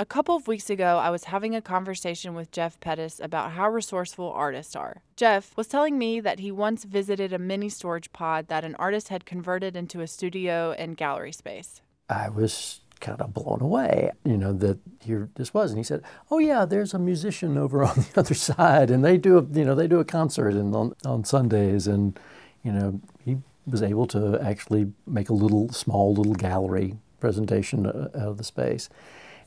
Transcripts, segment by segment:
A couple of weeks ago, I was having a conversation with Jeff Pettus about how resourceful artists are. Jeff was telling me that he once visited a mini storage pod that an artist had converted into a studio and gallery space. I was kind of blown away, you know, that here this was. And he said, "Oh yeah, there's a musician over on the other side, and they do a, you know, they do a concert and on, on Sundays, and you know, he was able to actually make a little small little gallery presentation uh, out of the space."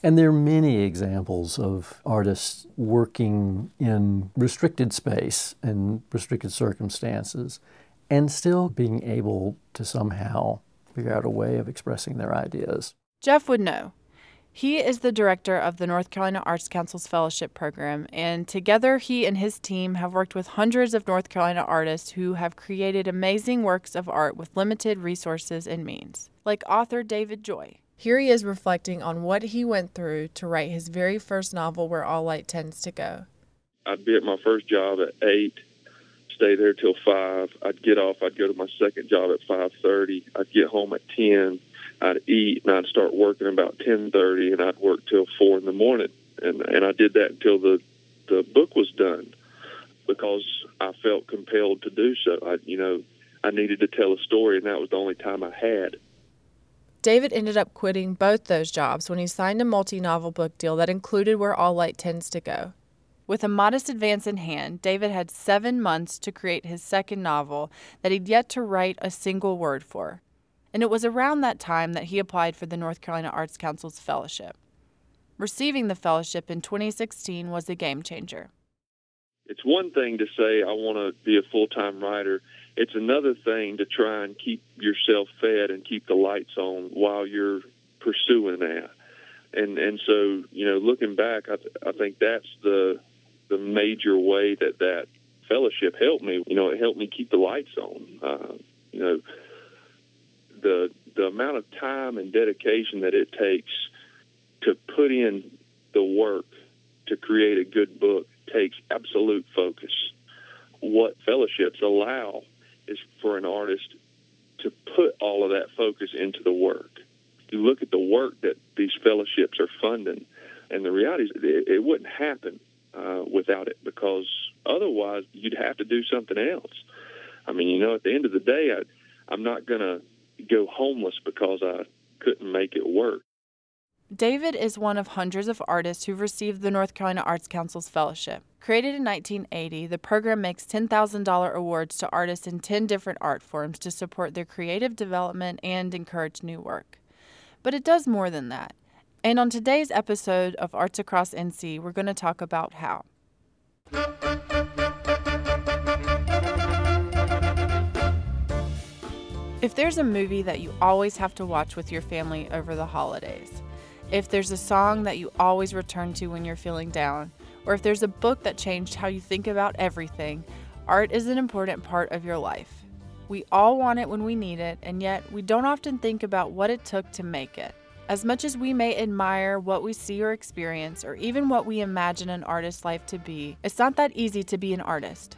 And there are many examples of artists working in restricted space and restricted circumstances and still being able to somehow figure out a way of expressing their ideas. Jeff would know. He is the director of the North Carolina Arts Council's Fellowship Program, and together he and his team have worked with hundreds of North Carolina artists who have created amazing works of art with limited resources and means, like author David Joy. Here he is reflecting on what he went through to write his very first novel, Where All Light Tends to Go. I'd be at my first job at 8, stay there till 5. I'd get off, I'd go to my second job at 5.30. I'd get home at 10. I'd eat, and I'd start working about 10.30, and I'd work till 4 in the morning. And, and I did that until the, the book was done because I felt compelled to do so. I, you know, I needed to tell a story, and that was the only time I had. David ended up quitting both those jobs when he signed a multi novel book deal that included Where All Light Tends to Go. With a modest advance in hand, David had seven months to create his second novel that he'd yet to write a single word for. And it was around that time that he applied for the North Carolina Arts Council's fellowship. Receiving the fellowship in 2016 was a game changer. It's one thing to say, I want to be a full time writer it's another thing to try and keep yourself fed and keep the lights on while you're pursuing that. And and so you know, looking back, I, th- I think that's the the major way that that fellowship helped me. You know, it helped me keep the lights on. Uh, you know, the the amount of time and dedication that it takes to put in the work to create a good book takes absolute focus. What fellowships allow is for an artist to put all of that focus into the work. You look at the work that these fellowships are funding, and the reality is it, it wouldn't happen uh, without it because otherwise you'd have to do something else. I mean, you know, at the end of the day, I, I'm not going to go homeless because I couldn't make it work. David is one of hundreds of artists who've received the North Carolina Arts Council's fellowship. Created in 1980, the program makes $10,000 awards to artists in 10 different art forms to support their creative development and encourage new work. But it does more than that. And on today's episode of Arts Across NC, we're going to talk about how. If there's a movie that you always have to watch with your family over the holidays, if there's a song that you always return to when you're feeling down, or if there's a book that changed how you think about everything, art is an important part of your life. We all want it when we need it, and yet we don't often think about what it took to make it. As much as we may admire what we see or experience, or even what we imagine an artist's life to be, it's not that easy to be an artist.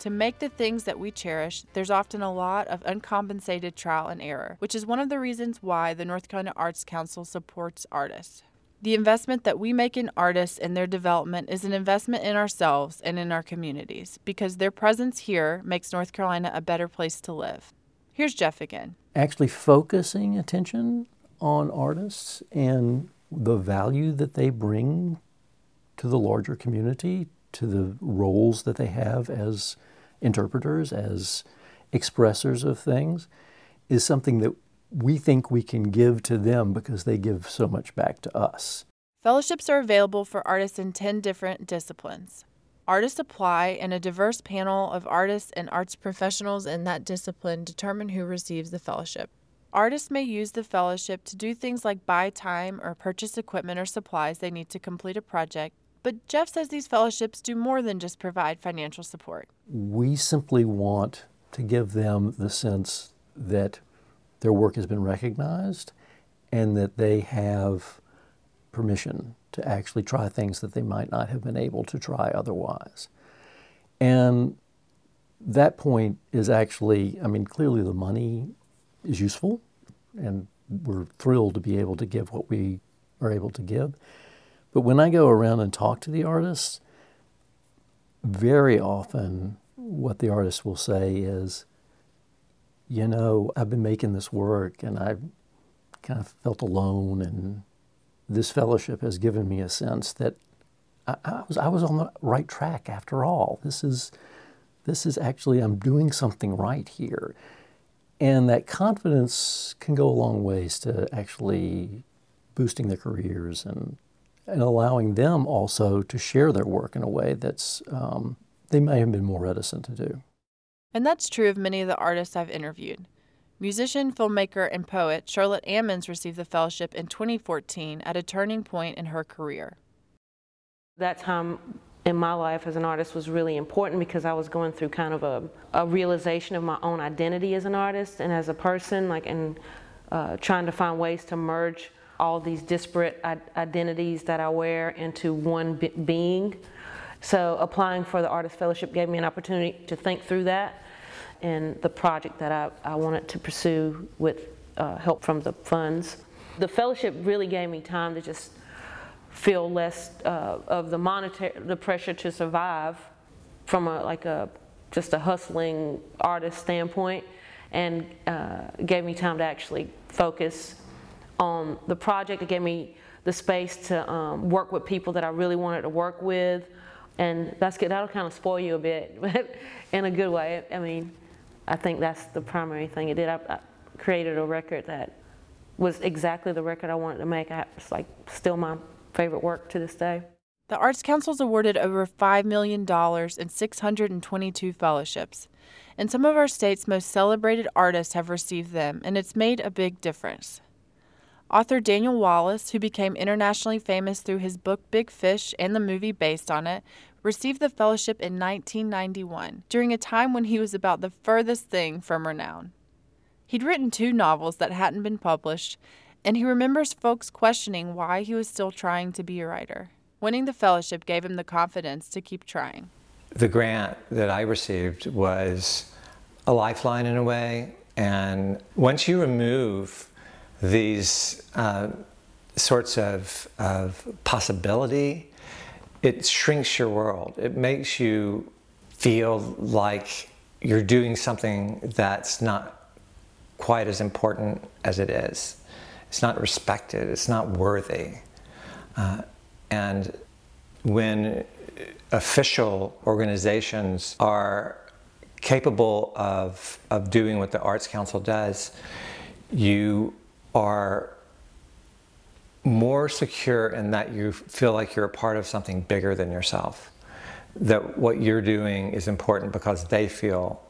To make the things that we cherish, there's often a lot of uncompensated trial and error, which is one of the reasons why the North Carolina Arts Council supports artists. The investment that we make in artists and their development is an investment in ourselves and in our communities because their presence here makes North Carolina a better place to live. Here's Jeff again. Actually, focusing attention on artists and the value that they bring to the larger community, to the roles that they have as interpreters, as expressors of things, is something that we think we can give to them because they give so much back to us. Fellowships are available for artists in 10 different disciplines. Artists apply, and a diverse panel of artists and arts professionals in that discipline determine who receives the fellowship. Artists may use the fellowship to do things like buy time or purchase equipment or supplies they need to complete a project, but Jeff says these fellowships do more than just provide financial support. We simply want to give them the sense that their work has been recognized and that they have permission to actually try things that they might not have been able to try otherwise. And that point is actually, I mean, clearly the money is useful, and we're thrilled to be able to give what we are able to give. But when I go around and talk to the artists, very often what the artist will say is, you know, I've been making this work and I've kind of felt alone, and this fellowship has given me a sense that I, I, was I was on the right track after all. This is this is actually I'm doing something right here, and that confidence can go a long ways to actually boosting their careers and and allowing them also to share their work in a way that's um, they may have been more reticent to do. And that's true of many of the artists I've interviewed. Musician, filmmaker, and poet Shirlette Ammons received the fellowship in 2014 at a turning point in her career. That time in my life as an artist was really important because I was going through kind of a, a realization of my own identity as an artist and as a person, like, and uh, trying to find ways to merge all these disparate identities that I wear into one being. So applying for the Artist Fellowship gave me an opportunity to think through that and the project that I, I wanted to pursue with uh, help from the funds. The fellowship really gave me time to just feel less uh, of the monetary, the pressure to survive from a, like a, just a hustling artist standpoint and uh, gave me time to actually focus on the project. It gave me the space to um, work with people that I really wanted to work with. And that's good. That'll kind of spoil you a bit, but in a good way. I mean, I think that's the primary thing it did. I, I created a record that was exactly the record I wanted to make. It's like still my favorite work to this day. The Arts Council's awarded over $5 million in 622 fellowships. And some of our state's most celebrated artists have received them, and it's made a big difference. Author Daniel Wallace, who became internationally famous through his book Big Fish and the movie based on it, received the fellowship in 1991, during a time when he was about the furthest thing from renown. He'd written two novels that hadn't been published, and he remembers folks questioning why he was still trying to be a writer. Winning the fellowship gave him the confidence to keep trying. The grant that I received was a lifeline in a way, and once you remove these uh, sorts of, of possibility it shrinks your world. It makes you feel like you're doing something that's not quite as important as it is. It's not respected, it's not worthy. Uh, and when official organizations are capable of, of doing what the Arts Council does, you are more secure in that you feel like you're a part of something bigger than yourself. That what you're doing is important because they feel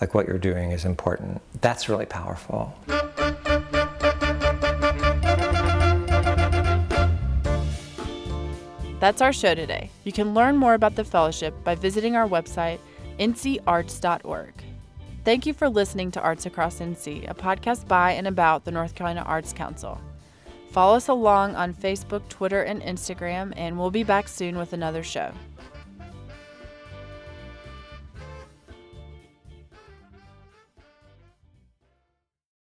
like what you're doing is important. That's really powerful. That's our show today. You can learn more about the fellowship by visiting our website, ncarts.org. Thank you for listening to Arts Across NC, a podcast by and about the North Carolina Arts Council. Follow us along on Facebook, Twitter, and Instagram, and we'll be back soon with another show.